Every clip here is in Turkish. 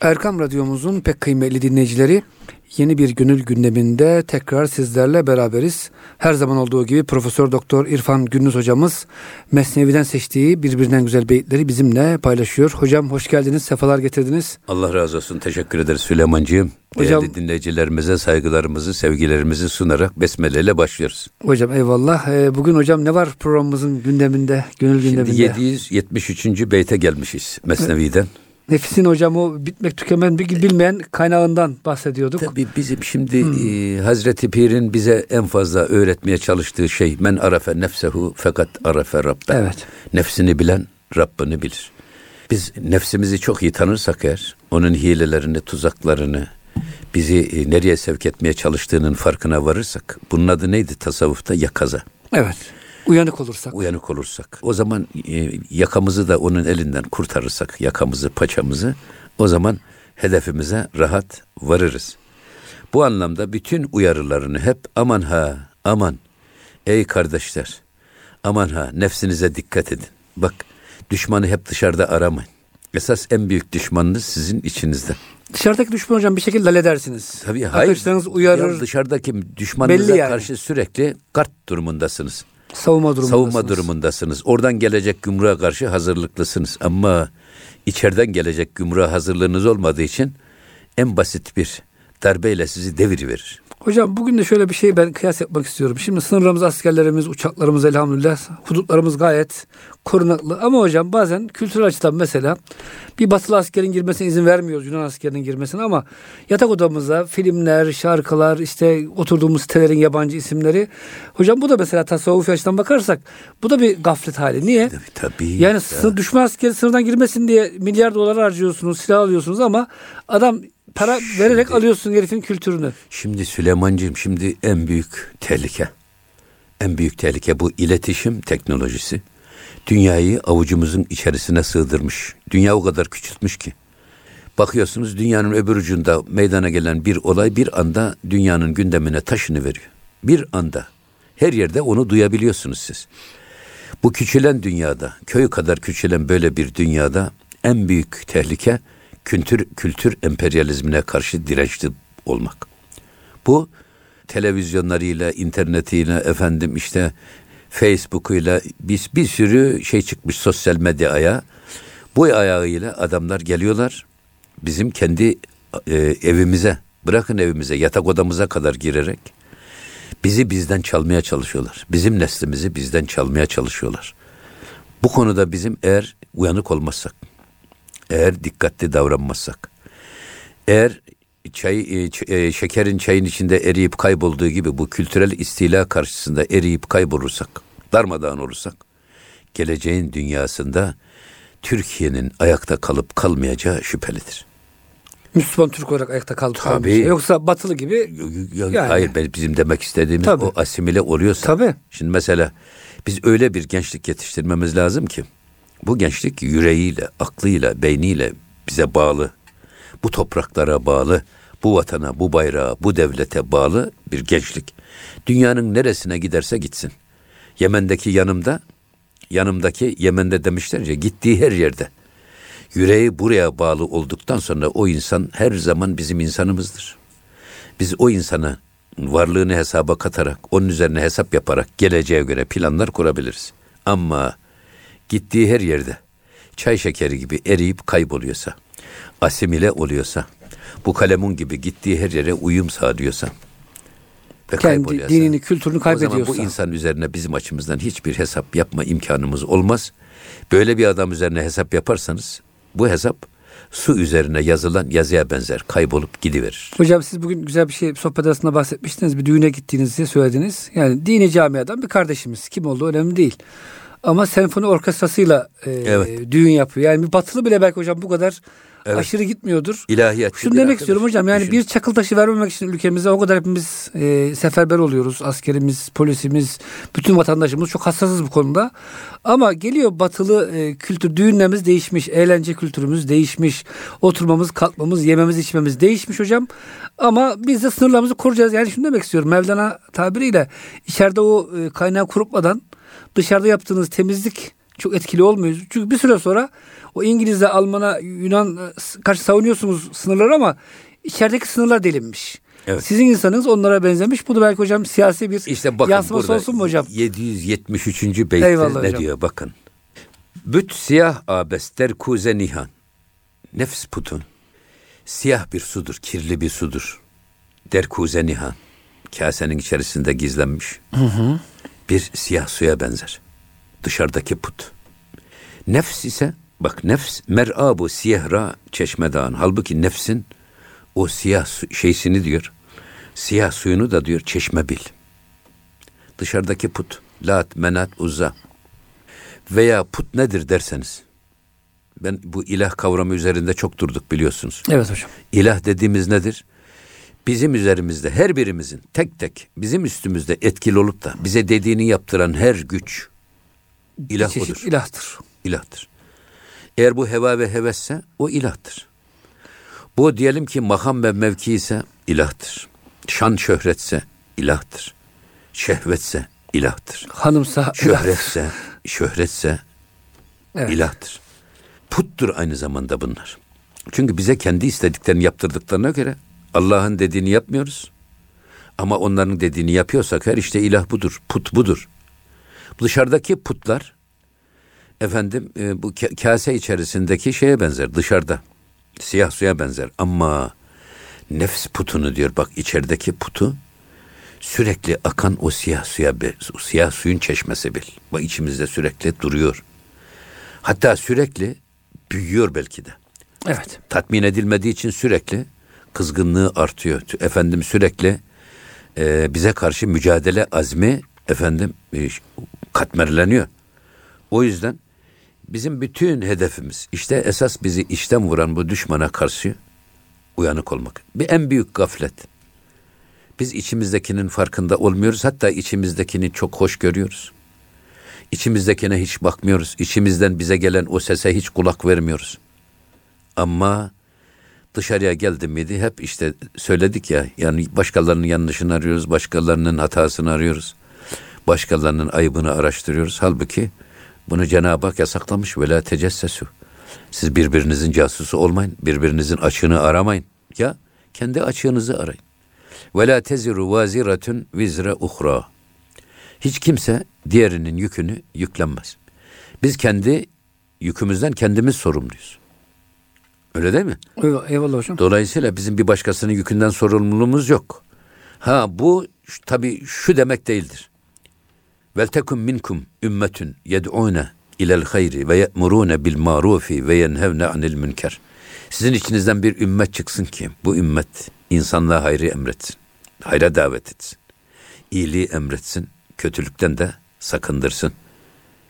Erkam Radyomuzun pek kıymetli dinleyicileri yeni bir gönül gündeminde tekrar sizlerle beraberiz. Her zaman olduğu gibi Profesör Doktor İrfan Gündüz hocamız Mesnevi'den seçtiği birbirinden güzel beyitleri bizimle paylaşıyor. Hocam hoş geldiniz, sefalar getirdiniz. Allah razı olsun. Teşekkür ederiz Süleymancığım. Hocam, Değerli dinleyicilerimize saygılarımızı, sevgilerimizi sunarak besmele ile başlıyoruz. Hocam eyvallah. Ee, bugün hocam ne var programımızın gündeminde, gönül gündeminde? Şimdi 773. beyte gelmişiz Mesnevi'den. Evet. Nefisin hocam o bitmek tükenmen bilmeyen kaynağından bahsediyorduk. Tabii bizim şimdi hmm. e, Hazreti Pir'in bize en fazla öğretmeye çalıştığı şey men arafe nefsehu fakat arafe rabbe. Evet. Nefsini bilen Rabbini bilir. Biz nefsimizi çok iyi tanırsak eğer onun hilelerini, tuzaklarını, bizi e, nereye sevk etmeye çalıştığının farkına varırsak bunun adı neydi tasavvufta? Yakaza. Evet. Uyanık olursak. Uyanık olursak. O zaman e, yakamızı da onun elinden kurtarırsak, yakamızı, paçamızı, o zaman hedefimize rahat varırız. Bu anlamda bütün uyarılarını hep aman ha, aman, ey kardeşler, aman ha, nefsinize dikkat edin. Bak, düşmanı hep dışarıda aramayın. Esas en büyük düşmanınız sizin içinizde. Dışarıdaki düşman hocam bir şekilde halledersiniz. Tabii hayır. Arkadaşlarınız uyarır. Ya dışarıdaki düşmanınıza yani. karşı sürekli kart durumundasınız. Savunma durumundasınız. Savunma durumundasınız. Oradan gelecek gümrüğe karşı hazırlıklısınız. Ama içeriden gelecek gümrüğe hazırlığınız olmadığı için en basit bir darbeyle sizi devir verir. Hocam bugün de şöyle bir şey ben kıyas yapmak istiyorum. Şimdi sınırlarımız, askerlerimiz, uçaklarımız elhamdülillah hudutlarımız gayet korunaklı. Ama hocam bazen kültürel açıdan mesela bir batılı askerin girmesine izin vermiyoruz Yunan askerinin girmesine ama yatak odamıza filmler, şarkılar, işte oturduğumuz sitelerin yabancı isimleri. Hocam bu da mesela tasavvufi açıdan bakarsak bu da bir gaflet hali. Niye? Tabii. tabii yani ya. sınır, düşman askeri sınırdan girmesin diye milyar dolar harcıyorsunuz, silah alıyorsunuz ama adam para şimdi, vererek alıyorsun herifin kültürünü. Şimdi Süleymancığım şimdi en büyük tehlike. En büyük tehlike bu iletişim teknolojisi. Dünyayı avucumuzun içerisine sığdırmış. Dünya o kadar küçültmüş ki. Bakıyorsunuz dünyanın öbür ucunda meydana gelen bir olay bir anda dünyanın gündemine taşını veriyor. Bir anda. Her yerde onu duyabiliyorsunuz siz. Bu küçülen dünyada, köy kadar küçülen böyle bir dünyada en büyük tehlike kültür kültür emperyalizmine karşı dirençli olmak. Bu televizyonlarıyla, internetiyle, efendim işte Facebook'uyla bir, bir sürü şey çıkmış sosyal medya ayağı. Bu ayağıyla adamlar geliyorlar. Bizim kendi e, evimize, bırakın evimize, yatak odamıza kadar girerek bizi bizden çalmaya çalışıyorlar. Bizim neslimizi bizden çalmaya çalışıyorlar. Bu konuda bizim eğer uyanık olmazsak, eğer dikkatli davranmazsak, eğer çay e, e, şekerin çayın içinde eriyip kaybolduğu gibi bu kültürel istila karşısında eriyip kaybolursak, darmadağın olursak, geleceğin dünyasında Türkiye'nin ayakta kalıp kalmayacağı şüphelidir. Müslüman Türk olarak ayakta kalıp kalmayacak. Yoksa batılı gibi yani. Hayır bizim demek istediğimiz Tabii. o asimile oluyorsa. Tabii. Şimdi mesela biz öyle bir gençlik yetiştirmemiz lazım ki bu gençlik yüreğiyle, aklıyla, beyniyle bize bağlı. Bu topraklara bağlı, bu vatana, bu bayrağa, bu devlete bağlı bir gençlik. Dünyanın neresine giderse gitsin. Yemen'deki yanımda, yanımdaki Yemen'de demişler ya gittiği her yerde. Yüreği buraya bağlı olduktan sonra o insan her zaman bizim insanımızdır. Biz o insana varlığını hesaba katarak, onun üzerine hesap yaparak geleceğe göre planlar kurabiliriz. Ama gittiği her yerde çay şekeri gibi eriyip kayboluyorsa, asimile oluyorsa, bu kalemun gibi gittiği her yere uyum sağlıyorsa ve kendi dinini, kültürünü kaybediyorsa. O zaman bu insan üzerine bizim açımızdan hiçbir hesap yapma imkanımız olmaz. Böyle bir adam üzerine hesap yaparsanız bu hesap su üzerine yazılan yazıya benzer kaybolup gidiverir. Hocam siz bugün güzel bir şey sohbet arasında bahsetmiştiniz. Bir düğüne gittiğinizi söylediniz. Yani dini camiadan bir kardeşimiz. Kim olduğu önemli değil. Ama senfoni orkestrasıyla e, evet. düğün yapıyor. Yani bir batılı bile belki hocam bu kadar evet. aşırı gitmiyordur. İlahiyat. Şunu demek istiyorum hocam. Yani Düşün. bir çakıl taşı vermemek için ülkemize o kadar hepimiz e, seferber oluyoruz. Askerimiz, polisimiz, bütün vatandaşımız çok hassasız bu konuda. Ama geliyor batılı e, kültür, düğünlerimiz değişmiş, eğlence kültürümüz değişmiş, oturmamız, kalkmamız, yememiz, içmemiz değişmiş hocam. Ama biz de sınırlarımızı koruyacağız. Yani şunu demek istiyorum. Mevlana tabiriyle içeride o e, kaynağı kurutmadan dışarıda yaptığınız temizlik çok etkili olmuyor. Çünkü bir süre sonra O İngiliz'e, Alman'a, Yunan e, karşı savunuyorsunuz sınırları ama içerideki sınırlar delinmiş. Evet. Sizin insanınız onlara benzemiş. Bu da belki hocam siyasi bir işte bakın yansıması olsun mu hocam? 773. beytte Eyvallah ne hocam. diyor bakın. Büt siyah abester kuze nihan. Nefs putun. Siyah bir sudur, kirli bir sudur. Derkuze nihan. Kasenin içerisinde gizlenmiş. Hı hı. Bir siyah suya benzer. Dışarıdaki put. Nefs ise bak nefs mer'abu siyehra çeşmedan. Halbuki nefsin o siyah su, şeysini diyor. Siyah suyunu da diyor çeşme bil. Dışarıdaki put. Lat, menat, uzza. Veya put nedir derseniz. Ben bu ilah kavramı üzerinde çok durduk biliyorsunuz. Evet hocam. İlah dediğimiz nedir? Bizim üzerimizde her birimizin tek tek bizim üstümüzde etkili olup da bize dediğini yaptıran her güç ilah Bir odur. ilahtır. İlahtır. Eğer bu heva ve hevesse o ilahtır. Bu diyelim ki makam ve mevki ise ilahtır. Şan şöhretse ilahtır. Şehvetse ilahtır. Hanımsa şöhretse, ilahtır. şöhretse evet. ilahtır. Puttur aynı zamanda bunlar. Çünkü bize kendi istediklerini yaptırdıklarına göre Allah'ın dediğini yapmıyoruz. Ama onların dediğini yapıyorsak her işte ilah budur, put budur. Dışarıdaki putlar efendim e, bu kase içerisindeki şeye benzer dışarıda. Siyah suya benzer ama nefs putunu diyor bak içerideki putu sürekli akan o siyah suya o siyah suyun çeşmesi bil. Bak içimizde sürekli duruyor. Hatta sürekli büyüyor belki de. Evet. Tatmin edilmediği için sürekli kızgınlığı artıyor. Efendim sürekli e, bize karşı mücadele azmi efendim e, katmerleniyor. O yüzden bizim bütün hedefimiz işte esas bizi işten vuran bu düşmana karşı uyanık olmak. Bir en büyük gaflet. Biz içimizdekinin farkında olmuyoruz. Hatta içimizdekini çok hoş görüyoruz. İçimizdekine hiç bakmıyoruz. İçimizden bize gelen o sese hiç kulak vermiyoruz. Ama dışarıya geldim miydi hep işte söyledik ya yani başkalarının yanlışını arıyoruz, başkalarının hatasını arıyoruz. Başkalarının ayıbını araştırıyoruz. Halbuki bunu Cenab-ı Hak yasaklamış. Ve la tecessesu. Siz birbirinizin casusu olmayın. Birbirinizin açığını aramayın. Ya kendi açığınızı arayın. Ve la teziru vaziratun vizre uhra. Hiç kimse diğerinin yükünü yüklenmez. Biz kendi yükümüzden kendimiz sorumluyuz. Öyle değil mi? Eyvallah hocam. Dolayısıyla bizim bir başkasının yükünden sorumluluğumuz yok. Ha bu tabi şu demek değildir. Vel tekum minkum ümmetun yed'une ilel hayri ve ye'murune bil marufi ve yenhevne anil münker. Sizin içinizden bir ümmet çıksın ki bu ümmet insanlığa hayrı emretsin. Hayra davet etsin. İyiliği emretsin. Kötülükten de sakındırsın.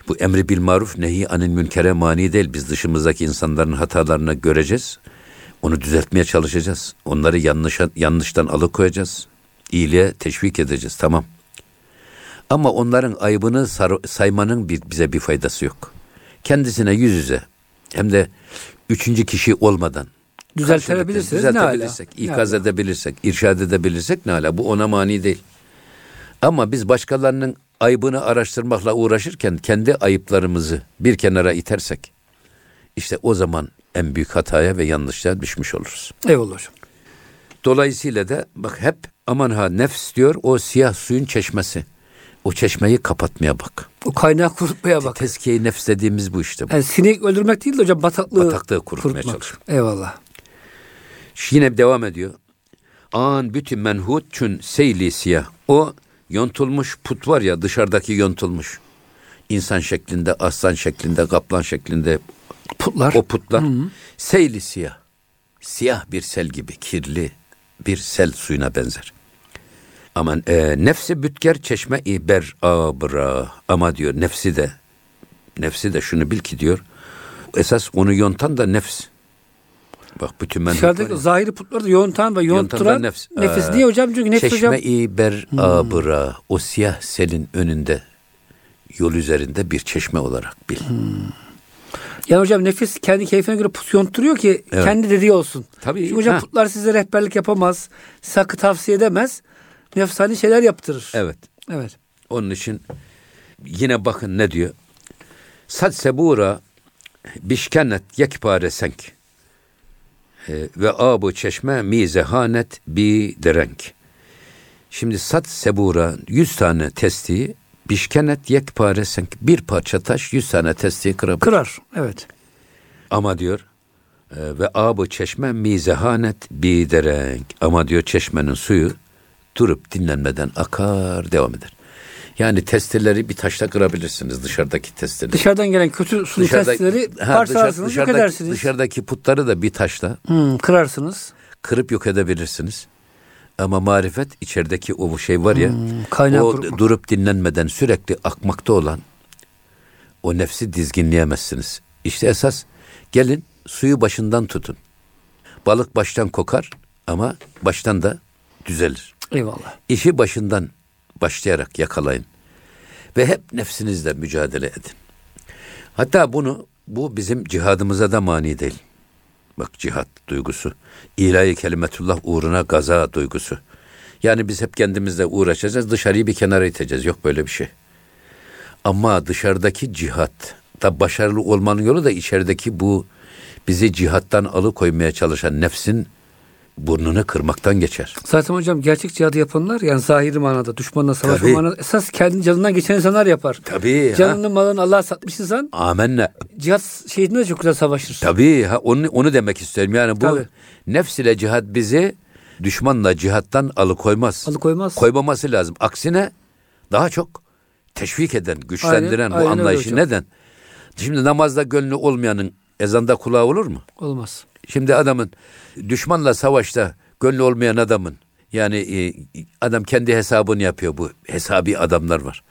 Bu emri bil maruf nehi anil münkere mani değil. Biz dışımızdaki insanların hatalarını göreceğiz. Onu düzeltmeye çalışacağız. Onları yanlışa, yanlıştan alıkoyacağız. İyiliğe teşvik edeceğiz. Tamam. Ama onların ayıbını saymanın bir, bize bir faydası yok. Kendisine yüz yüze hem de üçüncü kişi olmadan düzeltebilirsiniz ne hala? ikaz ne edebilirsek, irşad edebilirsek ne hala? Bu ona mani değil. Ama biz başkalarının ayıbını araştırmakla uğraşırken kendi ayıplarımızı bir kenara itersek işte o zaman en büyük hataya ve yanlışlığa düşmüş oluruz. Eyvallah hocam. Dolayısıyla da bak hep aman ha nefs diyor o siyah suyun çeşmesi. O çeşmeyi kapatmaya bak. O kaynağı kurutmaya bak. Tezkiye nefs dediğimiz bu işte. Bu. Yani sinek öldürmek değil de hocam bataklığı, bataklığı kurutmaya çalışıyor. Eyvallah. Yine devam ediyor. An bütün menhut çün seyli siyah. O yontulmuş put var ya dışarıdaki yontulmuş. İnsan şeklinde, aslan şeklinde, kaplan şeklinde putlar. O putlar. Hı hı. Seyli siyah. Siyah bir sel gibi, kirli bir sel suyuna benzer. Aman e, nefsi bütker çeşme iber abra ama diyor nefsi de nefsi de şunu bil ki diyor esas onu yontan da nefs. Bak bütün men Dışarıdaki zahiri putları da yontan ve yontturan nefs. nefis. Niye hocam? Çünkü nefis çeşme hocam. Çeşme-i ber hmm. o siyah selin önünde yol üzerinde bir çeşme olarak bil. Hmm. Yani hocam nefis kendi keyfine göre put yontturuyor ki evet. kendi dediği olsun. Tabii. Çünkü hocam ha. putlar size rehberlik yapamaz. Sakı tavsiye edemez nefsani şeyler yaptırır. Evet. Evet. Onun için yine bakın ne diyor? Sad sebura bişkenet yekpare senk ve abu çeşme mizehanet bi derenk. Şimdi sat sebura yüz tane testi bişkenet yekpare senk bir parça taş yüz tane testi kırabilir. Kırar evet. Ama diyor e, ve abu çeşme mizehanet bi derenk. Ama diyor çeşmenin suyu durup dinlenmeden akar devam eder. Yani testileri bir taşla kırabilirsiniz dışarıdaki testileri. Dışarıdan gelen kötü sulu Dışarıda- parçalarsınız, dışarı- yok edersiniz. Dışarıdaki putları da bir taşla Hmm, kırarsınız. kırıp yok edebilirsiniz. Ama marifet içerideki o şey var ya, Hmm, kaynağı o kurutma. durup dinlenmeden sürekli akmakta olan o nefsi dizginleyemezsiniz. İşte esas gelin suyu başından tutun. Balık baştan kokar ama baştan da düzelir. Eyvallah. İşi başından başlayarak yakalayın. Ve hep nefsinizle mücadele edin. Hatta bunu bu bizim cihadımıza da mani değil. Bak cihat duygusu. İlahi kelimetullah uğruna gaza duygusu. Yani biz hep kendimizle uğraşacağız, dışarıyı bir kenara iteceğiz. Yok böyle bir şey. Ama dışarıdaki cihat da başarılı olmanın yolu da içerideki bu bizi cihattan alıkoymaya çalışan nefsin burnunu kırmaktan geçer. Zaten hocam gerçek cihadı yapanlar yani zahiri manada düşmanla savaşma manada esas kendi canından geçen insanlar yapar. Tabii. ha. Canını malını Allah'a satmış insan Amenna. cihat şehidinde de çok güzel savaşır. Tabii ha, onu, onu demek isterim. Yani bu Tabii. nefs ile cihat bizi düşmanla cihattan alıkoymaz. Alıkoymaz. Koymaması lazım. Aksine daha çok teşvik eden, güçlendiren Aynen, bu aynen anlayışı neden? Şimdi namazda gönlü olmayanın ezanda kulağı olur mu? Olmaz. Şimdi adamın düşmanla savaşta gönlü olmayan adamın yani e, adam kendi hesabını yapıyor bu hesabi adamlar var.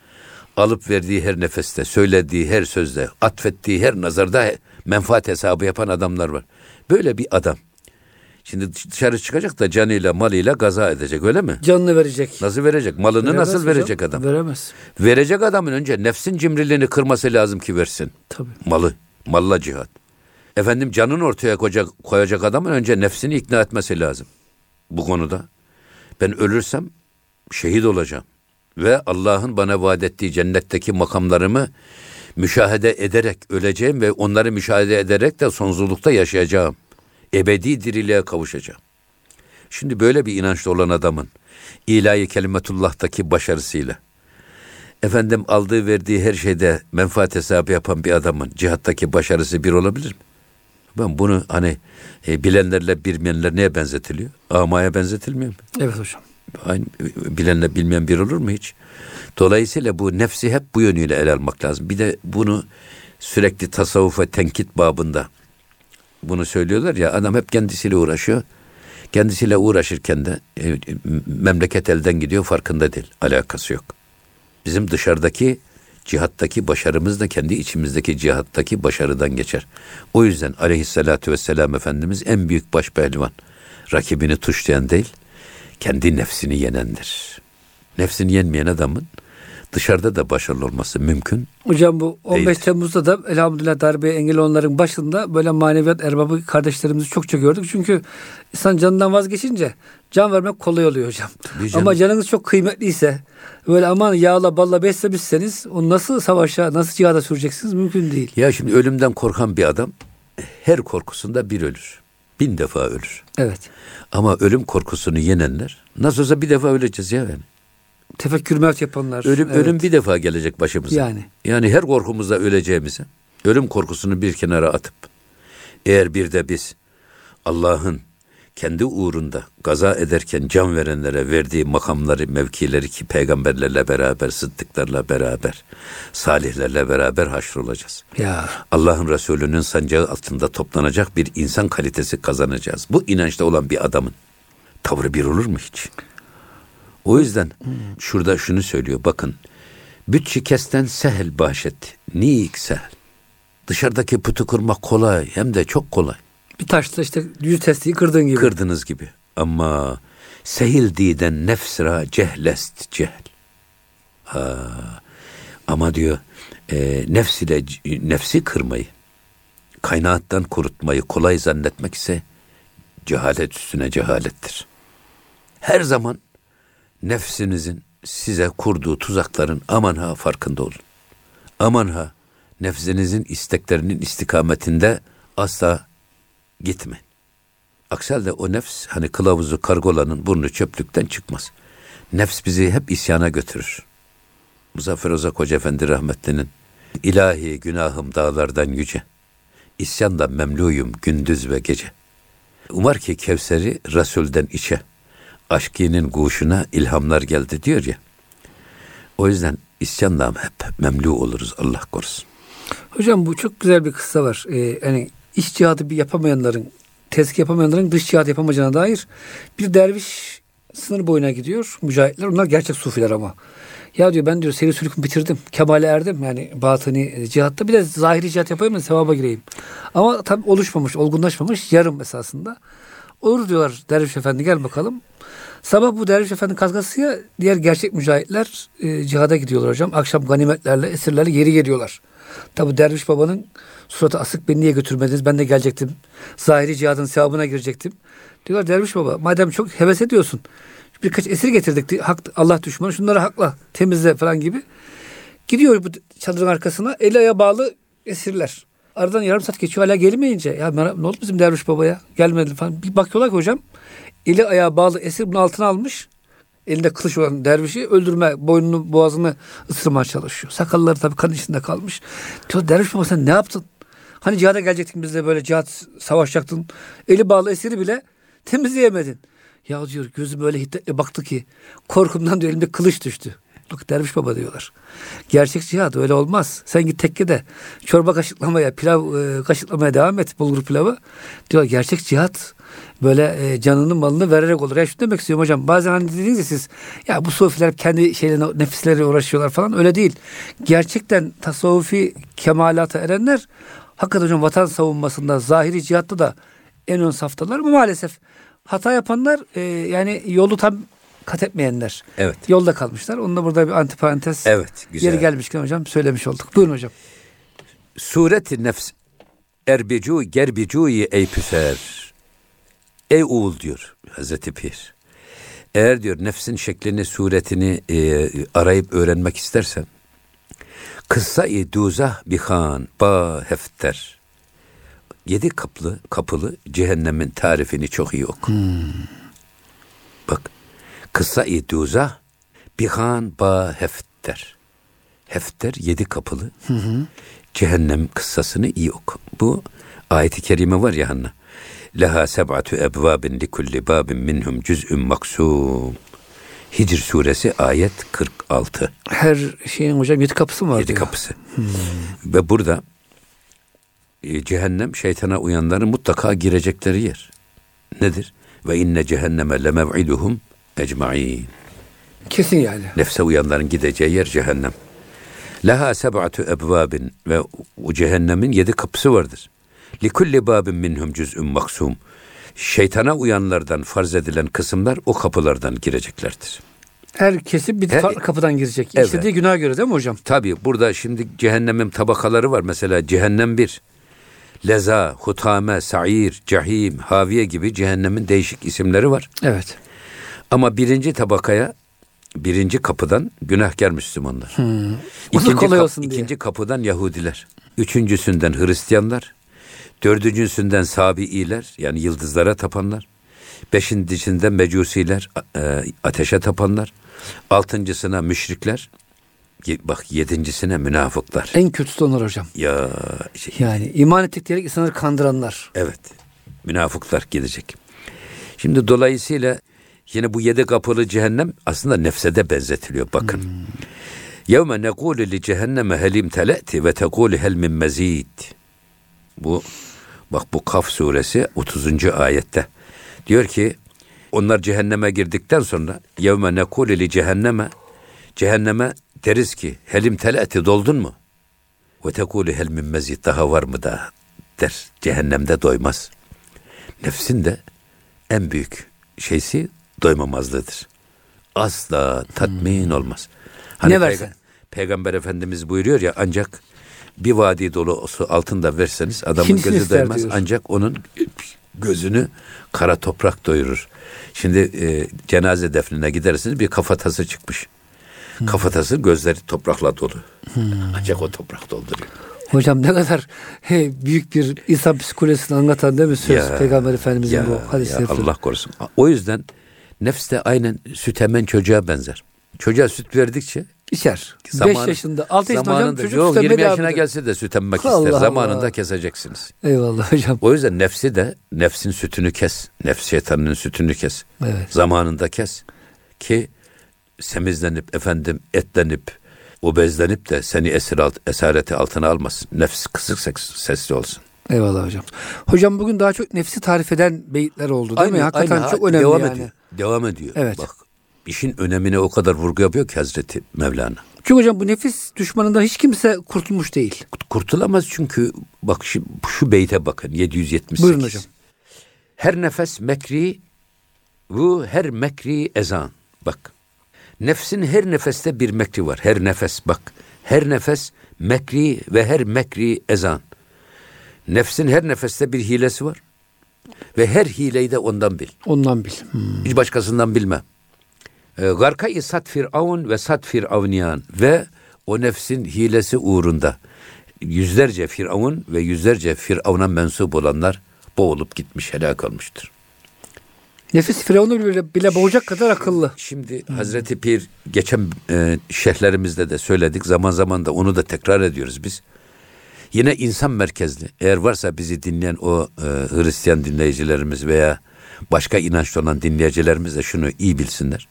Alıp verdiği her nefeste, söylediği her sözde, atfettiği her nazarda menfaat hesabı yapan adamlar var. Böyle bir adam. Şimdi dışarı çıkacak da canıyla malıyla gaza edecek öyle mi? Canını verecek. Nasıl verecek? Malını Veremez nasıl hocam. verecek adam? Veremez. Verecek adamın önce nefsin cimriliğini kırması lazım ki versin. Tabii. Malı, malla cihat. Efendim canını ortaya koyacak, koyacak adamın önce nefsini ikna etmesi lazım. Bu konuda. Ben ölürsem şehit olacağım. Ve Allah'ın bana vaat ettiği cennetteki makamlarımı müşahede ederek öleceğim ve onları müşahede ederek de sonsuzlukta yaşayacağım. Ebedi diriliğe kavuşacağım. Şimdi böyle bir inançlı olan adamın ilahi kelimetullah'taki başarısıyla efendim aldığı verdiği her şeyde menfaat hesabı yapan bir adamın cihattaki başarısı bir olabilir mi? Ben bunu hani e, bilenlerle bilmeyenler neye benzetiliyor? Amaya benzetilmiyor mu? Evet hocam. Aynı, e, bilenle bilmeyen bir olur mu hiç? Dolayısıyla bu nefsi hep bu yönüyle ele almak lazım. Bir de bunu sürekli tasavvuf ve tenkit babında bunu söylüyorlar ya adam hep kendisiyle uğraşıyor. Kendisiyle uğraşırken de e, memleket elden gidiyor farkında değil. Alakası yok. Bizim dışarıdaki cihattaki başarımız da kendi içimizdeki cihattaki başarıdan geçer. O yüzden aleyhissalatü vesselam Efendimiz en büyük baş pehlivan. Rakibini tuşlayan değil, kendi nefsini yenendir. Nefsini yenmeyen adamın dışarıda da başarılı olması mümkün. Hocam bu 15 Değildir. Temmuz'da da elhamdülillah darbeye engel olanların başında böyle maneviyat erbabı kardeşlerimizi çokça gördük. Çünkü insan canından vazgeçince can vermek kolay oluyor hocam. Canım. Ama canınız çok kıymetliyse böyle aman yağla balla beslemişseniz onu nasıl savaşa nasıl cihada süreceksiniz mümkün değil. Ya şimdi ölümden korkan bir adam her korkusunda bir ölür. Bin defa ölür. Evet. Ama ölüm korkusunu yenenler nasıl olsa bir defa öleceğiz ya yani. Tefekkür mevt yapanlar. Ölüm evet. ölüm bir defa gelecek başımıza. Yani. Yani her korkumuzda öleceğimize ölüm korkusunu bir kenara atıp eğer bir de biz Allah'ın kendi uğrunda gaza ederken can verenlere verdiği makamları, mevkileri ki peygamberlerle beraber, sıddıklarla beraber, salihlerle beraber haşrolacağız. Ya Allah'ın Resulü'nün sancağı altında toplanacak bir insan kalitesi kazanacağız. Bu inançta olan bir adamın tavrı bir olur mu hiç? O yüzden şurada şunu söylüyor. Bakın. Büt şikesten sehel bahşet. Nik sehel. Dışarıdaki putu kırmak kolay hem de çok kolay. Bir taşla işte yüz testiyi kırdığın gibi. Kırdınız gibi. Ama sehil diden nefsra cehlest cehl. Ha, ama diyor e, nefs ile nefsi kırmayı, kaynağından kurutmayı kolay zannetmek ise cehalet üstüne cehalettir. Her zaman nefsinizin size kurduğu tuzakların aman ha farkında olun. Aman ha nefsinizin isteklerinin istikametinde asla gitmeyin. Aksi halde o nefs hani kılavuzu kargolanın burnu çöplükten çıkmaz. Nefs bizi hep isyana götürür. Muzaffer Ozak Hoca Efendi rahmetlinin ilahi günahım dağlardan yüce. İsyandan memluyum gündüz ve gece. Umar ki Kevser'i Resul'den içe. Aşkinin guşuna ilhamlar geldi diyor ya. O yüzden isyandan hep memlu oluruz Allah korusun. Hocam bu çok güzel bir kıssa var. Ee, yani iç cihadı bir yapamayanların, tezki yapamayanların dış cihadı yapamayacağına dair bir derviş sınır boyuna gidiyor. Mücahitler onlar gerçek sufiler ama. Ya diyor ben diyor seri sülükümü bitirdim. Kemale erdim yani batıni cihatta. Bir de zahiri cihat yapayım da sevaba gireyim. Ama tabi oluşmamış, olgunlaşmamış yarım esasında. Olur diyorlar derviş efendi gel bakalım. Sabah bu derviş efendi kaskasıya diğer gerçek mücahitler e, cihada gidiyorlar hocam. Akşam ganimetlerle, esirlerle geri geliyorlar. Tabi derviş babanın suratı asık beni niye götürmediniz ben de gelecektim. Zahiri cihadın sevabına girecektim. Diyorlar derviş baba madem çok heves ediyorsun birkaç esir getirdik. Hak, Allah düşmanı şunları hakla temizle falan gibi. Gidiyor bu çadırın arkasına eli ayağı bağlı esirler. Aradan yarım saat geçiyor hala gelmeyince ya ne oldu bizim derviş babaya gelmedi falan. Bir bakıyorlar ki hocam eli ayağı bağlı esir bunun altına almış. Elinde kılıç olan dervişi öldürme, boynunu, boğazını ısırmaya çalışıyor. Sakalları tabii kan içinde kalmış. Diyor derviş baba sen ne yaptın? Hani cihada gelecektin bizle böyle cihat savaşacaktın. Eli bağlı esiri bile temizleyemedin. Ya diyor gözüm öyle hiddetle baktı ki korkumdan diyor elimde kılıç düştü. Bak derviş baba diyorlar. Gerçek cihat öyle olmaz. Sen git tekkede çorba kaşıklamaya, pilav e, kaşıklamaya devam et bulgur pilavı. Diyor gerçek cihat böyle e, canını malını vererek olur. Ya şunu demek istiyorum hocam. Bazen hani dediniz ya siz ya bu sufiler kendi şeylerine nefisleri uğraşıyorlar falan. Öyle değil. Gerçekten tasavvufi kemalata erenler hakikaten hocam vatan savunmasında zahiri cihatta da en ön saftalar mı maalesef hata yapanlar e, yani yolu tam kat etmeyenler. Evet. Yolda kalmışlar. Onunla burada bir antiparantez evet, güzel. yeri gelmişken hocam söylemiş olduk. Buyurun hocam. Sureti nefs erbicu gerbicuyi ey püser. Ey oğul diyor Hazreti Pir. Eğer diyor nefsin şeklini, suretini e, arayıp öğrenmek istersen kıssa-i duzah bihan ba hefter yedi kaplı kapılı cehennemin tarifini çok iyi oku. Hmm. Bak kıssa-i duzah bihan ba hefter. Hefter yedi kapılı. Hı hı. Cehennem kıssasını iyi oku. Bu ayeti kerime var ya Hanna. Leha seb'atu ebvabin li kulli babin minhum cüz'ün maksum. Hicr suresi ayet 46. Her şeyin hocam yedi kapısı mı var? Yedi diyor. kapısı. Hmm. Ve burada e, cehennem şeytana uyanların mutlaka girecekleri yer. Nedir? Ve inne cehenneme lemev'iduhum ecmaîn. Kesin yani. Nefse uyanların gideceği yer cehennem. Leha seb'atu ebvabin ve o cehennemin yedi kapısı vardır. Likulli babin minhum cüz'ün maksum. Şeytana uyanlardan farz edilen kısımlar o kapılardan gireceklerdir. Her kesim bir Her, kapıdan girecek. Evet. İstediği günah göre değil mi hocam? Tabii burada şimdi cehennemin tabakaları var. Mesela cehennem bir, leza, hutame, sair, cahim, haviye gibi cehennemin değişik isimleri var. Evet. Ama birinci tabakaya birinci kapıdan günahkar Müslümanlar. Hmm. İkinci, kolay kap, olsun ikinci kapıdan Yahudiler. Üçüncüsünden Hristiyanlar. Dördüncüsünden Sabi'iler yani yıldızlara tapanlar. Beşincisinden Mecusiler e, ateşe tapanlar. Altıncısına müşrikler. Bak yedincisine münafıklar. En kötüsü onlar hocam. Ya şey, yani iman ettik diyerek insanları kandıranlar. Evet. Münafıklar gidecek. Şimdi dolayısıyla yine bu yedi kapılı cehennem aslında nefsede benzetiliyor. Bakın. Hmm. Yevme nekulu li cehenneme helim teleti ve tekulu hel min mezid. Bu bak bu Kaf suresi 30. ayette. Diyor ki onlar cehenneme girdikten sonra yevme nekulu li cehenneme cehenneme deriz ki helim teleti doldun mu? Ve tekulu hel min mezid daha var mı da der. Cehennemde doymaz. Nefsin de en büyük şeysi doymamazlığıdır. Asla tatmin hmm. olmaz. Hani ne versen? Peyg- Peygamber Efendimiz buyuruyor ya ancak bir vadi dolu su altında verseniz adamın İkincisini gözü doymaz. Ancak onun gözünü kara toprak doyurur. Şimdi e, cenaze defnine gidersiniz bir kafatası çıkmış. Hmm. Kafatası gözleri toprakla dolu. Hmm. Ancak o toprak dolduruyor. Hocam ne kadar he, büyük bir insan psikolojisini anlatan değil mi söz ya, Peygamber Efendimizin ya, bu hadisleri. Allah korusun. O yüzden nefs de aynen süt emen çocuğa benzer. Çocuğa süt verdikçe içer. 5 yaşında, 6 yaşında hocam çocuk yok, süt 20 yaşına gelse de süt emmek Allah ister. Zamanında Allah. keseceksiniz. Eyvallah hocam. O yüzden nefsi de nefsin sütünü kes. Nefs şeytanının sütünü kes. Evet. Zamanında kes. Ki semizlenip efendim etlenip obezlenip de seni esir alt, esareti altına almasın. Nefs kısık sesli olsun. Eyvallah hocam. Hocam bugün daha çok nefsi tarif eden beyitler oldu değil aynı, mi? Hakikaten aynı, çok önemli devam yani. Ediyor, devam ediyor. Evet. Bak işin önemine o kadar vurgu yapıyor ki Hazreti Mevlana. Çünkü hocam bu nefis düşmanında hiç kimse kurtulmuş değil. Kurtulamaz çünkü bak şu, şu beyte bakın 778. Buyurun hocam. Her nefes mekri bu her mekri ezan. Bak nefsin her nefeste bir mekri var. Her nefes bak. Her nefes mekri ve her mekri ezan. Nefsin her nefeste bir hilesi var. Ve her hileyi de ondan bil. Ondan bil. Hmm. Hiç başkasından bilme. Ee, Garka-i sat firavun ve sat firavniyan ve o nefsin hilesi uğrunda yüzlerce firavun ve yüzlerce firavuna mensup olanlar boğulup gitmiş, helak olmuştur. Nefis Firavun'u bile, bile boğacak kadar akıllı. Şimdi hmm. Hazreti Pir geçen e, şehirlerimizde de söyledik. Zaman zaman da onu da tekrar ediyoruz biz. Yine insan merkezli. Eğer varsa bizi dinleyen o e, Hristiyan dinleyicilerimiz veya başka inançlı olan dinleyicilerimiz de şunu iyi bilsinler.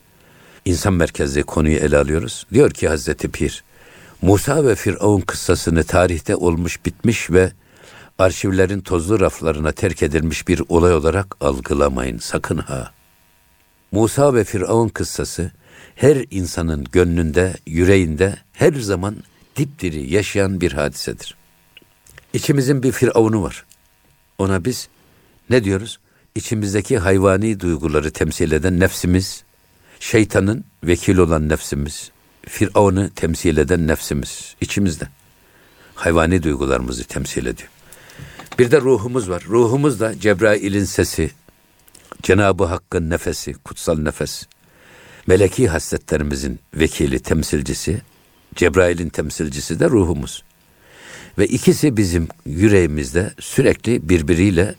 İnsan merkezli konuyu ele alıyoruz. Diyor ki Hazreti Pir, Musa ve Firavun kıssasını tarihte olmuş bitmiş ve arşivlerin tozlu raflarına terk edilmiş bir olay olarak algılamayın sakın ha. Musa ve Firavun kıssası her insanın gönlünde, yüreğinde her zaman dipdiri yaşayan bir hadisedir. İçimizin bir Firavun'u var. Ona biz ne diyoruz? İçimizdeki hayvani duyguları temsil eden nefsimiz, şeytanın vekil olan nefsimiz, Firavun'u temsil eden nefsimiz içimizde. Hayvani duygularımızı temsil ediyor. Bir de ruhumuz var. Ruhumuz da Cebrail'in sesi, Cenab-ı Hakk'ın nefesi, kutsal nefes. Meleki hasletlerimizin vekili, temsilcisi, Cebrail'in temsilcisi de ruhumuz. Ve ikisi bizim yüreğimizde sürekli birbiriyle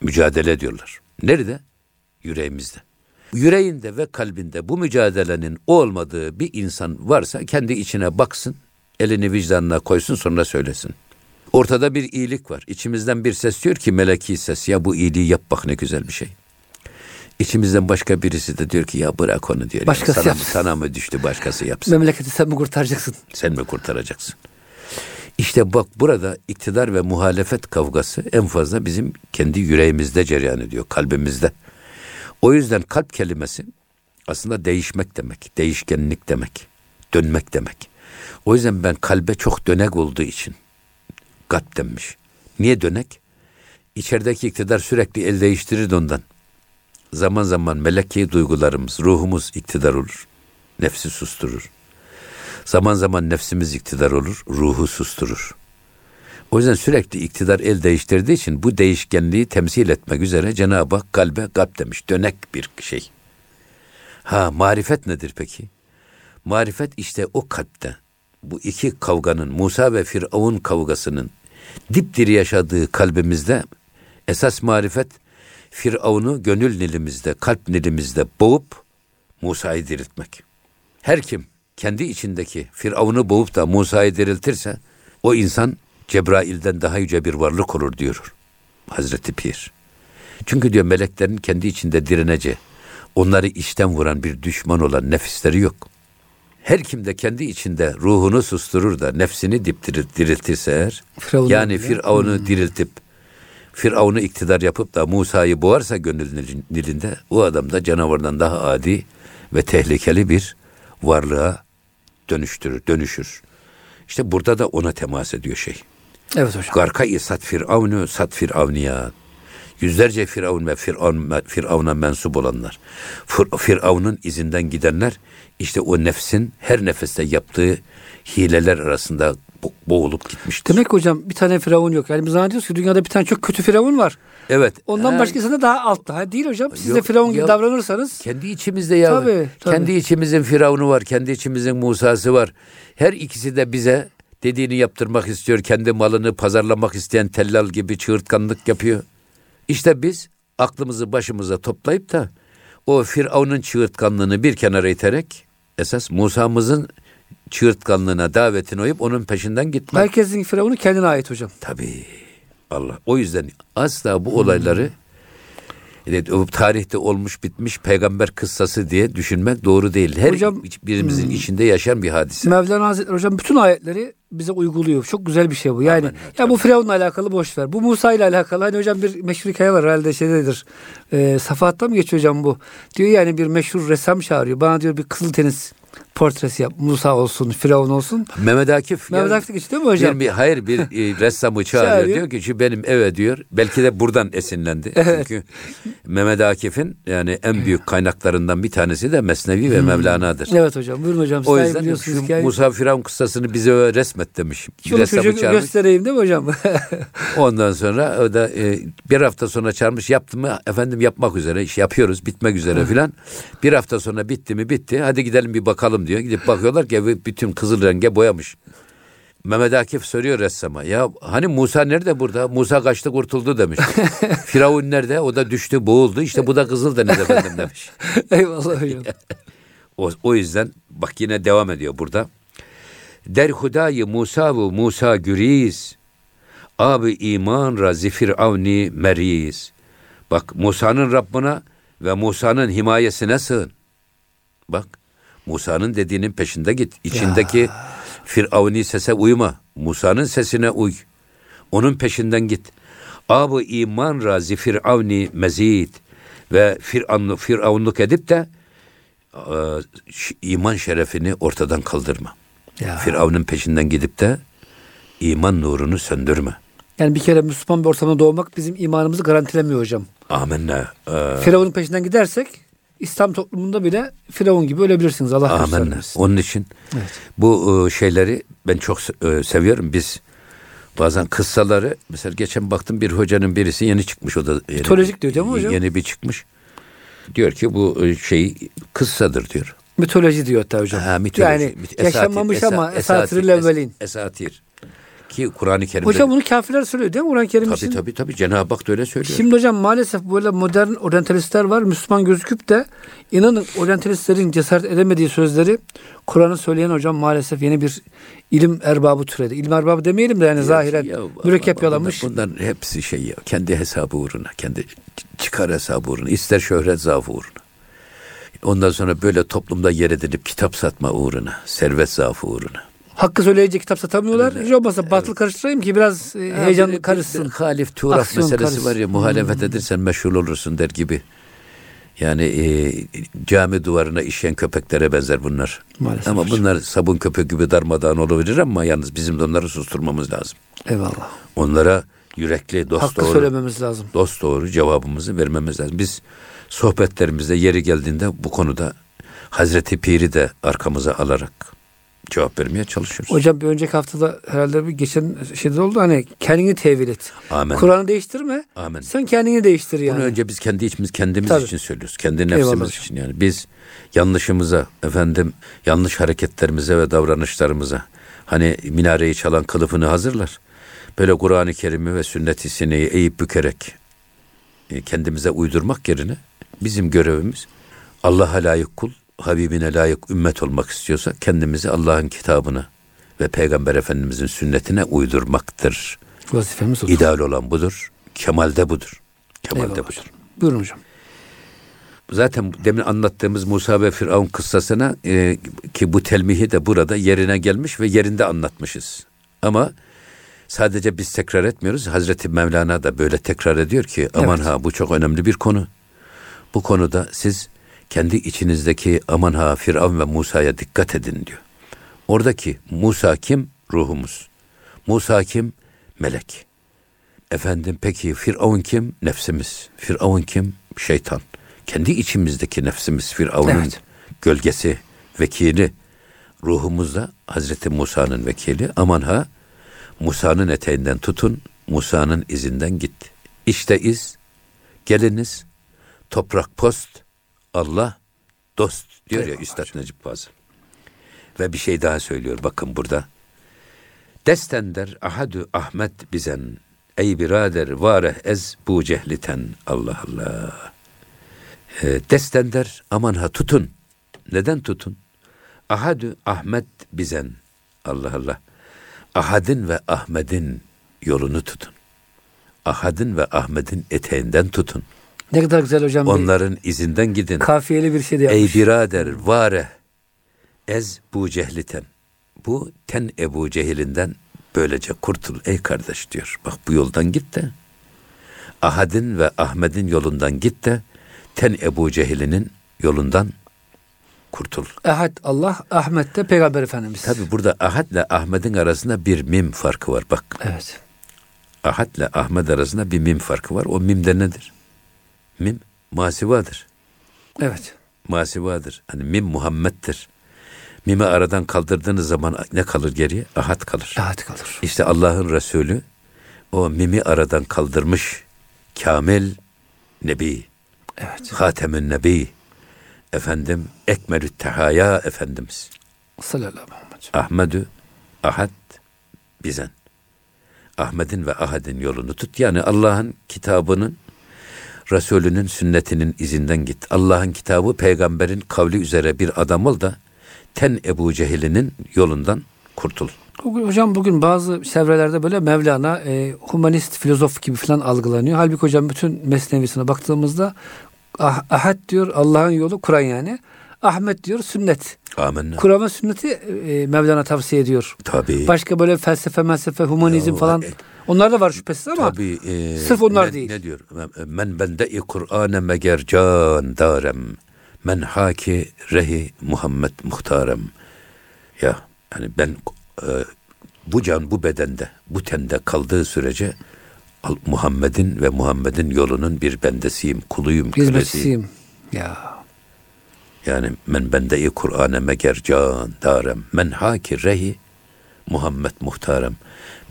mücadele ediyorlar. Nerede? Yüreğimizde. Yüreğinde ve kalbinde bu mücadelenin olmadığı bir insan varsa kendi içine baksın, elini vicdanına koysun sonra söylesin. Ortada bir iyilik var. İçimizden bir ses diyor ki meleki ses ya bu iyiliği yap bak ne güzel bir şey. İçimizden başka birisi de diyor ki ya bırak onu diyor. Başkası sana, yapsın. sana mı düştü başkası yapsın. Memleketi sen mi kurtaracaksın? Sen mi kurtaracaksın? İşte bak burada iktidar ve muhalefet kavgası en fazla bizim kendi yüreğimizde cereyan ediyor, kalbimizde. O yüzden kalp kelimesi aslında değişmek demek, değişkenlik demek, dönmek demek. O yüzden ben kalbe çok dönek olduğu için gat denmiş. Niye dönek? İçerideki iktidar sürekli el değiştirir ondan. Zaman zaman meleki duygularımız, ruhumuz iktidar olur. Nefsi susturur. Zaman zaman nefsimiz iktidar olur, ruhu susturur. O yüzden sürekli iktidar el değiştirdiği için bu değişkenliği temsil etmek üzere Cenab-ı Hak kalbe kalp demiş. Dönek bir şey. Ha marifet nedir peki? Marifet işte o kalpte. Bu iki kavganın Musa ve Firavun kavgasının dipdiri yaşadığı kalbimizde esas marifet Firavun'u gönül nilimizde, kalp nilimizde boğup Musa'yı diriltmek. Her kim kendi içindeki Firavun'u boğup da Musa'yı diriltirse o insan Cebrail'den daha yüce bir varlık olur diyor Hazreti Pir. Çünkü diyor meleklerin kendi içinde direnece, onları içten vuran bir düşman olan nefisleri yok. Her kim de kendi içinde ruhunu susturur da nefsini diptirir, diriltirse eğer, Firavun yani Firavun'u hmm. diriltip, Firavun'u iktidar yapıp da Musa'yı boğarsa gönül nilinde, o adam da canavardan daha adi ve tehlikeli bir varlığa dönüştürür, dönüşür. İşte burada da ona temas ediyor şey. Evet hocam. Garka-i sat firavnu sat firavniya. Yüzlerce firavun ve firavun, firavuna mensup olanlar. Firavun'un izinden gidenler işte o nefsin her nefeste yaptığı hileler arasında boğulup gitmiştir. Demek hocam bir tane firavun yok. Yani biz zannediyoruz ki dünyada bir tane çok kötü firavun var. Evet. Ondan ee, başkası da daha altta. Ha, değil hocam. Siz yok, de firavun gibi davranırsanız. Kendi içimizde ya. Tabii, tabii. Kendi içimizin firavunu var. Kendi içimizin Musa'sı var. Her ikisi de bize Dediğini yaptırmak istiyor. Kendi malını pazarlamak isteyen tellal gibi çığırtkanlık yapıyor. İşte biz aklımızı başımıza toplayıp da o Firavun'un çığırtkanlığını bir kenara iterek esas Musa'mızın çığırtkanlığına davetini uyup onun peşinden gitmek. Herkesin Firavun'u kendine ait hocam. Tabii. Allah. O yüzden asla bu olayları Evet, o tarihte olmuş bitmiş peygamber kıssası diye düşünmek doğru değil. Her Hocam, birimizin hmm. içinde yaşayan bir hadise. Mevlana Hazretleri hocam bütün ayetleri bize uyguluyor. Çok güzel bir şey bu. Yani Amen, ya bu Firavun'la alakalı boş ver. Bu Musa ile alakalı hani hocam bir meşhur hikaye var herhalde şeydedir. E, Safahat'ta mı geçiyor hocam bu? Diyor yani bir meşhur ressam çağırıyor. Bana diyor bir kızıl tenis portresi yap. Musa olsun, Firavun olsun. Mehmet Akif. Mehmet Akif geçti değil mi hocam? Bir, hayır bir e, ressamı çağırıyor. diyor ki şu benim eve diyor. Belki de buradan esinlendi. evet. Çünkü Mehmet Akif'in yani en büyük kaynaklarından bir tanesi de Mesnevi ve hmm. Mevlana'dır. Evet hocam. Buyurun hocam. O yüzden şu hikaye... Musa Firavun kıssasını bize resmet demiş. Şunu çocuğu göstereyim değil mi hocam? Ondan sonra o da e, bir hafta sonra çağırmış yaptı mı efendim yapmak üzere iş yapıyoruz bitmek üzere filan. Bir hafta sonra bitti mi bitti hadi gidelim bir bakalım diyor. Gidip bakıyorlar ki bütün kızıl renge boyamış. Mehmet Akif soruyor ressama. Ya hani Musa nerede burada? Musa kaçtı kurtuldu demiş. Firavun nerede? O da düştü boğuldu. İşte bu da kızıl deniz efendim demiş. Eyvallah hocam. o, o yüzden bak yine devam ediyor burada. Der hudayı Musa ve Musa güriz. Abi iman ra zifir avni meriz. Bak Musa'nın Rabbına ve Musa'nın himayesine sığın. Bak Musa'nın dediğinin peşinde git. İçindeki ya. Firavuni sese uyma. Musa'nın sesine uy. Onun peşinden git. Abu iman razi Firavni mezid ve Firavunluk, Firavunluk edip de e, iman şerefini ortadan kaldırma. Ya. Firavun'un peşinden gidip de iman nurunu söndürme. Yani bir kere Müslüman bir ortamda doğmak bizim imanımızı garantilemiyor hocam. Amenna. Ee, Firavun'un peşinden gidersek İslam toplumunda bile Firavun gibi ölebilirsiniz. Allah Amin. Onun için evet. bu e, şeyleri ben çok e, seviyorum. Biz bazen kıssaları mesela geçen baktım bir hocanın birisi yeni çıkmış o da yeni, mitolojik diyor değil mi hocam? Yeni bir çıkmış. Diyor ki bu e, şey kıssadır diyor. Mitoloji diyor hatta hocam. Ha, mitoloji. Yani esatir, yaşanmamış esatir, ama esatir, esatir, esatir ki Kur'an-ı Kerim'de... Hocam bunu kafirler söylüyor değil mi Kur'an-ı Kerim tabii, için? Tabii tabii Cenab-ı Hak da öyle söylüyor. Şimdi hocam maalesef böyle modern oryantalistler var. Müslüman gözüküp de inanın oryantalistlerin cesaret edemediği sözleri Kur'an'ı söyleyen hocam maalesef yeni bir ilim erbabı türedi. İlim erbabı demeyelim de yani ya, zahiren ya, mürekkep yalamış. Bunların, hepsi şey ya kendi hesabı uğruna, kendi çıkar hesabı uğruna, ister şöhret zaafı uğruna. Ondan sonra böyle toplumda yer edinip kitap satma uğruna, servet zaafı uğruna hakkı söyleyecek kitap satamıyorlar. Hiç olmazsa evet. batıl karıştırayım ki biraz e, heyecan karışsın. halif tuğraf meselesi karışsın. var ya muhalefet hmm. edersen meşhur olursun der gibi. Yani e, cami duvarına işeyen köpeklere benzer bunlar. Maalesef ama hocam. bunlar sabun köpek gibi darmadağın olabilir ama yalnız bizim de onları susturmamız lazım. Eyvallah. Onlara yürekli, dost Hakkı doğru. söylememiz lazım. Dost doğru cevabımızı vermemiz lazım. Biz sohbetlerimizde yeri geldiğinde bu konuda Hazreti Pir'i de arkamıza alarak cevap vermeye çalışıyoruz. Hocam bir önceki haftada herhalde bir geçen şeyde oldu hani kendini tevil et. Amin. Kur'an'ı değiştirme. Amin. Sen kendini değiştir yani. Bunu önce biz kendi içimiz kendimiz Tabii. için söylüyoruz. Kendi nefsimiz Eyvallah. için yani. Biz yanlışımıza efendim yanlış hareketlerimize ve davranışlarımıza hani minareyi çalan kılıfını hazırlar. Böyle Kur'an-ı Kerim'i ve sünnet-i sineyi eğip bükerek e, kendimize uydurmak yerine bizim görevimiz Allah'a layık kul Habibine layık ümmet olmak istiyorsa kendimizi Allah'ın kitabına ve Peygamber Efendimizin sünnetine uydurmaktır. Vazifemiz odur. İdeal olan budur. Kemalde budur. Kemalde Eyvallah budur. Hocam. Buyurun hocam. Zaten demin anlattığımız Musa ve Firavun kıssasına e, ki bu telmihi de burada yerine gelmiş ve yerinde anlatmışız. Ama sadece biz tekrar etmiyoruz. Hazreti Mevlana da böyle tekrar ediyor ki aman evet. ha bu çok önemli bir konu. Bu konuda siz kendi içinizdeki aman ha Firavun ve Musa'ya dikkat edin diyor. Oradaki Musa kim? Ruhumuz. Musa kim? Melek. Efendim peki Firavun kim? Nefsimiz. Firavun kim? Şeytan. Kendi içimizdeki nefsimiz Firavun'un evet. gölgesi, vekili. Ruhumuzda Hazreti Musa'nın vekili. Aman ha Musa'nın eteğinden tutun, Musa'nın izinden git. İşte iz, geliniz, toprak post, Allah dost diyor ya Üstad Necip Fazıl. Ve bir şey daha söylüyor bakın burada. Destender ahadü Ahmet bizen. Ey birader vareh ez bu cehliten. Allah Allah. E, destender aman ha tutun. Neden tutun? Ahadü Ahmet bizen. Allah Allah. Ahad'in ve Ahmet'in yolunu tutun. Ahad'in ve Ahmet'in eteğinden tutun. Ne kadar güzel hocam. Onların izinden gidin. Kafiyeli bir şey de yapmış. Ey birader vare ez bu cehliten. Bu ten Ebu Cehil'inden böylece kurtul ey kardeş diyor. Bak bu yoldan git de Ahad'in ve Ahmet'in yolundan git de ten Ebu Cehil'inin yolundan kurtul. Ahad Allah, Ahmet de Peygamber Efendimiz. Tabi burada Ahad ile Ahmet'in arasında bir mim farkı var bak. Evet. Ahad ile Ahmet arasında bir mim farkı var. O mim de nedir? Mim masivadır. Evet. Masivadır. Hani mim Muhammed'dir. Mimi aradan kaldırdığınız zaman ne kalır geriye? Ahad kalır. Ahad kalır. İşte Allah'ın Resulü o mimi aradan kaldırmış kamil nebi. Evet. Hatemün nebi. Efendim ekmelü tehaya efendimiz. Sallallahu aleyhi Ahmedü ahad bizen. Ahmet'in ve Ahad'in yolunu tut. Yani Allah'ın kitabının Resulünün sünnetinin izinden git. Allah'ın kitabı peygamberin kavli üzere bir adam ol da ten Ebu Cehil'inin yolundan kurtul. Hocam bugün bazı çevrelerde böyle Mevlana e, humanist filozof gibi falan algılanıyor. Halbuki hocam bütün mesnevisine baktığımızda ah, ahad diyor Allah'ın yolu Kur'an yani. Ahmet diyor sünnet. Amenna. Kur'an ve sünneti e, Mevlana tavsiye ediyor. Tabii. Başka böyle felsefe, felsefe, humanizm ya, falan. E, onlar da var şüphesiz ama tabii, e, sırf onlar ne, değil. Ne diyor? Men bende-i Kur'ane meger can darem. Men haki rehi Muhammed muhtarem. Ya hani ben e, bu can bu bedende, bu tende kaldığı sürece Muhammed'in ve Muhammed'in yolunun bir bendesiyim, kuluyum, kölesiyim. Ya. Yani men bende-i Kur'ane meger can darem. Men haki rehi Muhammed muhtarem.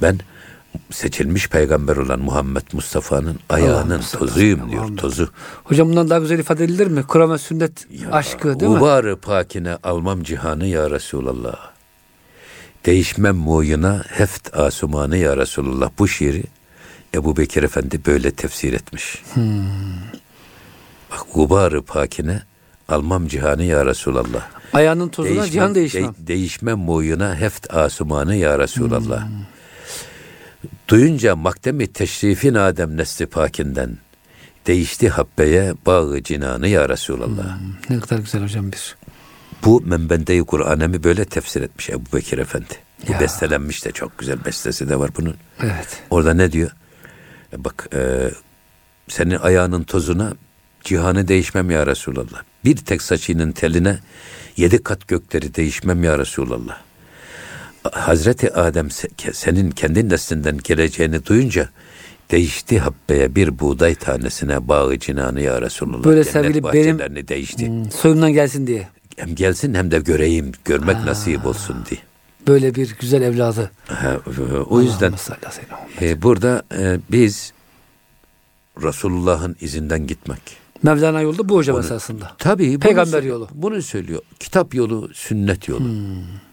Ben seçilmiş peygamber olan Muhammed Mustafa'nın ayağının tozuyum diyor, tozu. Hocam bundan daha güzel ifade edilir mi? Kur'an ve sünnet ya, aşkı değil mi? Uvarı pakine almam cihanı ya Resulallah. Değişmem muyuna heft asumanı ya Resulullah. Bu şiiri Ebu Bekir Efendi böyle tefsir etmiş. Hmm. Bak gubarı pakine almam cihanı ya Resulallah. Ayağının tozuna değişmem, cihan değişmem. De, değişmem muyuna heft asumanı ya Resulallah. Hmm. Duyunca makdemi teşrifin Adem nesli pakinden değişti habbeye bağı cinanı ya Resulallah. Hmm, ne kadar güzel hocam bir. Bu Menbende-i Kur'an'ı böyle tefsir etmiş Ebu Bekir Efendi. Bu ya. bestelenmiş de çok güzel bestesi de var bunun. Evet. Orada ne diyor? E bak e, senin ayağının tozuna cihanı değişmem ya Resulallah. Bir tek saçının teline yedi kat gökleri değişmem ya Resulallah. Hazreti Adem senin kendi neslinden geleceğini duyunca değişti habbeye bir buğday tanesine bağı cinanı ya Resulullah. Böyle sevgili benim değişti. Hmm, soyumdan gelsin diye. Hem gelsin hem de göreyim, görmek ha. nasip olsun diye. Böyle bir güzel evladı. Ha, o yüzden e, burada e, biz Resulullah'ın izinden gitmek. Mevlana yolu bu hocam Onu, esasında. Tabii. Peygamber bunu, yolu. Bunu söylüyor. Kitap yolu, sünnet yolu. Hmm.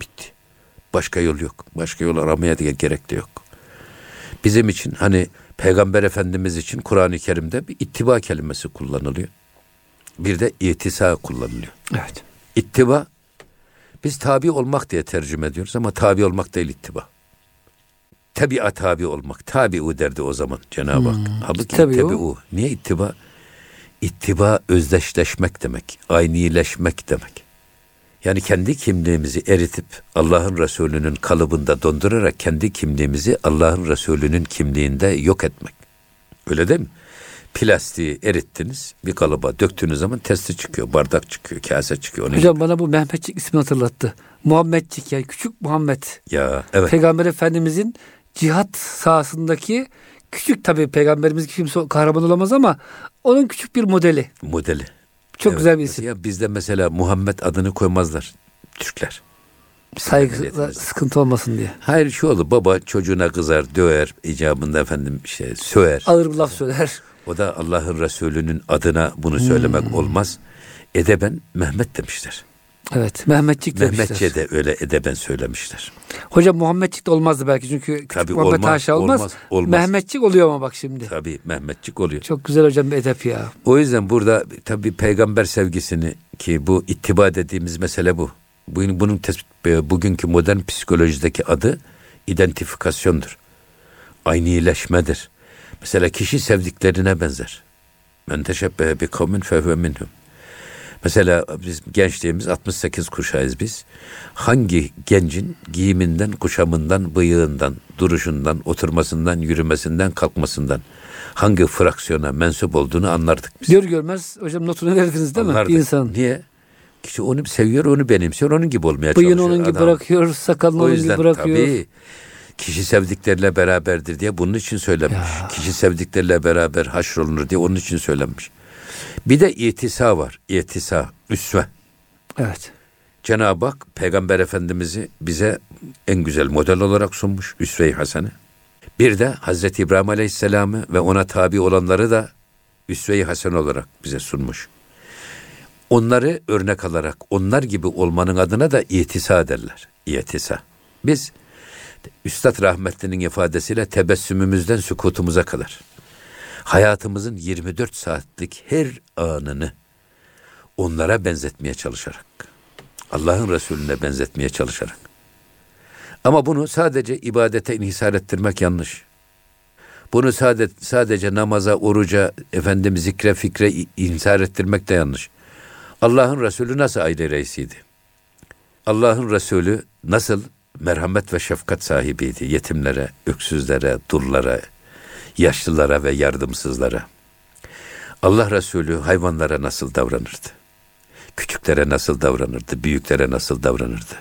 Bitti. Başka yol yok. Başka yol aramaya diye gerek de yok. Bizim için hani Peygamber Efendimiz için Kur'an-ı Kerim'de bir ittiba kelimesi kullanılıyor. Bir de itisa kullanılıyor. Evet. İttiba biz tabi olmak diye tercüme ediyoruz ama tabi olmak değil ittiba. Tabi'a tabi olmak. Tabi'u derdi o zaman Cenab-ı Hak. Hmm, Halbuki tabi'u. Niye ittiba? İttiba özdeşleşmek demek. Aynileşmek demek. Yani kendi kimliğimizi eritip Allah'ın Resulü'nün kalıbında dondurarak kendi kimliğimizi Allah'ın Resulü'nün kimliğinde yok etmek. Öyle değil mi? Plastiği erittiniz bir kalıba döktüğünüz zaman testi çıkıyor, bardak çıkıyor, kase çıkıyor. Hocam gibi. bana bu Mehmetçik ismini hatırlattı. Muhammedcik yani küçük Muhammed. Ya evet. Peygamber Efendimizin cihat sahasındaki küçük tabii peygamberimiz kimse kahraman olamaz ama onun küçük bir modeli. Modeli. Çok evet. güzel bir isim. Ya bizde mesela Muhammed adını koymazlar Türkler. Saygı sıkıntı olmasın diye. Hayır şu olur baba çocuğuna kızar, döver, icabında efendim şey söver. Ağır bir laf söyler. O da Allah'ın Resulü'nün adına bunu söylemek hmm. olmaz. Edeben Mehmet demişler. Evet Mehmetçik demişler. Mehmetçe de öyle edeben söylemişler. Hocam Muhammedçik de olmazdı belki çünkü küçük Tabii Muhammed olmaz, Haşa olmaz. olmaz, olmaz. Mehmetçik oluyor ama bak şimdi. Tabii Mehmetçik oluyor. Çok güzel hocam bir edep ya. O yüzden burada tabii peygamber sevgisini ki bu ittiba dediğimiz mesele bu. Bugün, bunun tespit, e, bugünkü modern psikolojideki adı identifikasyondur. Aynileşmedir. Mesela kişi sevdiklerine benzer. Men teşebbehe bi kavmin fehve minhum. Mesela biz gençliğimiz 68 kuşağıyız biz. Hangi gencin giyiminden, kuşamından, bıyığından, duruşundan, oturmasından, yürümesinden, kalkmasından hangi fraksiyona mensup olduğunu anlardık biz. Gör görmez hocam notunu verdiniz değil Anlardık. mi? İnsan. Niye? Kişi onu seviyor, onu benimsiyor, onun gibi olmaya Bıyığını çalışıyor. onun gibi adam. bırakıyor, sakalını onun gibi yüzden bırakıyor. tabii kişi sevdikleriyle beraberdir diye bunun için söylenmiş. Ya. Kişi sevdikleriyle beraber haşrolunur diye onun için söylenmiş. Bir de itisa var. İtisa, üsve. Evet. Cenab-ı Hak Peygamber Efendimiz'i bize en güzel model olarak sunmuş. Üsve-i Hasene. Bir de Hazreti İbrahim Aleyhisselam'ı ve ona tabi olanları da Üsve-i Hasene olarak bize sunmuş. Onları örnek alarak onlar gibi olmanın adına da itisa derler. İtisa. Biz Üstad Rahmetli'nin ifadesiyle tebessümümüzden sükutumuza kadar hayatımızın 24 saatlik her anını onlara benzetmeye çalışarak Allah'ın Resulüne benzetmeye çalışarak ama bunu sadece ibadete inhisar ettirmek yanlış. Bunu sadece, namaza, oruca, efendim zikre, fikre inhisar ettirmek de yanlış. Allah'ın Resulü nasıl aile reisiydi? Allah'ın Resulü nasıl merhamet ve şefkat sahibiydi yetimlere, öksüzlere, dullara, yaşlılara ve yardımsızlara? Allah Resulü hayvanlara nasıl davranırdı? Küçüklere nasıl davranırdı? Büyüklere nasıl davranırdı?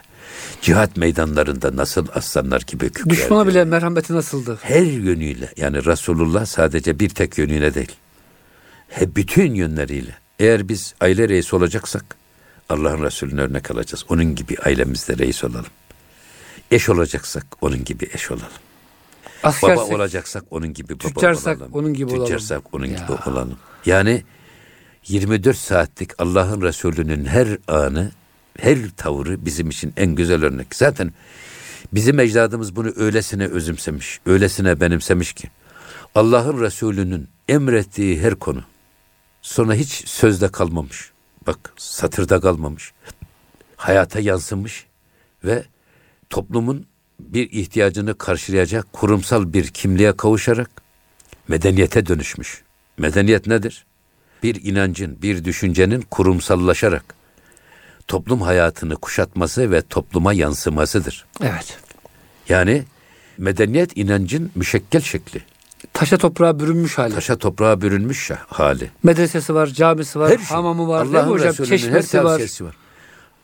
Cihat meydanlarında nasıl aslanlar gibi kükrerdi? Düşmana bile merhameti nasıldı? Her yönüyle yani Resulullah sadece bir tek yönüyle değil. Hep bütün yönleriyle. Eğer biz aile reisi olacaksak Allah'ın Resulüne örnek alacağız. Onun gibi ailemizde reis olalım. Eş olacaksak onun gibi eş olalım. Askersek, Baba olacaksak onun gibi baba tüccarsak olalım. onun gibi olalım. Tüccarsak onun Ya. gibi olalım. Yani 24 saatlik Allah'ın Resulü'nün her anı, her tavrı bizim için en güzel örnek. Zaten bizim ecdadımız bunu öylesine özümsemiş, öylesine benimsemiş ki Allah'ın Resulü'nün emrettiği her konu sonra hiç sözde kalmamış. Bak satırda kalmamış. Hayata yansımış ve toplumun bir ihtiyacını karşılayacak kurumsal bir kimliğe kavuşarak medeniyete dönüşmüş. Medeniyet nedir? Bir inancın, bir düşüncenin kurumsallaşarak toplum hayatını kuşatması ve topluma yansımasıdır. Evet. Yani medeniyet inancın müşekkel şekli. Taşa toprağa bürünmüş hali. Taşa toprağa bürünmüş hali. Medresesi var, camisi var, Her şey. hamamı var, Allah'ın hocam? Her Çeşmesi var. var.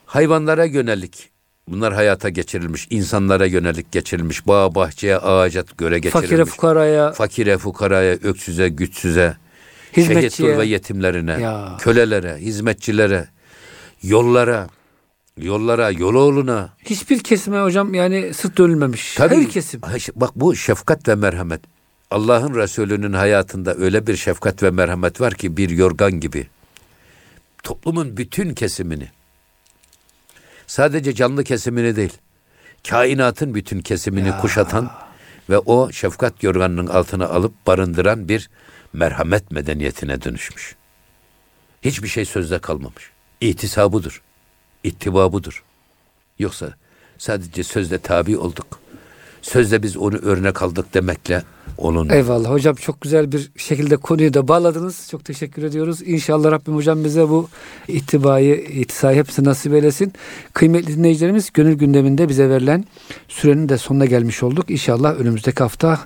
Hayvanlara yönelik bunlar hayata geçirilmiş, insanlara yönelik geçirilmiş, bağ bahçeye, ağaca göre geçirilmiş. Fakire fukaraya, fakire, fukaraya, öksüze, güçsüze, hizmetçiye. şehit ve yetimlerine, Ya. kölelere, hizmetçilere, yollara, yollara, yoloğluna. Hiçbir kesime hocam yani sırt dönülmemiş. Tabii, Her kesim. Bak bu şefkat ve merhamet. Allah'ın Resulü'nün hayatında öyle bir şefkat ve merhamet var ki bir yorgan gibi. Toplumun bütün kesimini, sadece canlı kesimini değil, kainatın bütün kesimini Ya. kuşatan ve o şefkat yorganının altına alıp barındıran bir merhamet medeniyetine dönüşmüş. Hiçbir şey sözde kalmamış. İhtisabıdır, budur. İttiba budur. Yoksa sadece sözde tabi olduk. Sözde biz onu örnek aldık demekle onun Eyvallah hocam çok güzel bir şekilde konuyu da bağladınız. Çok teşekkür ediyoruz. İnşallah Rabbim hocam bize bu ittibayı, itisayı hepsi nasip eylesin. Kıymetli dinleyicilerimiz gönül gündeminde bize verilen sürenin de sonuna gelmiş olduk. İnşallah önümüzdeki hafta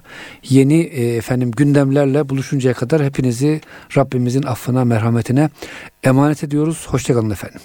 yeni e, efendim gündemlerle buluşuncaya kadar hepinizi Rabbimizin affına, merhametine emanet ediyoruz. Hoşçakalın efendim.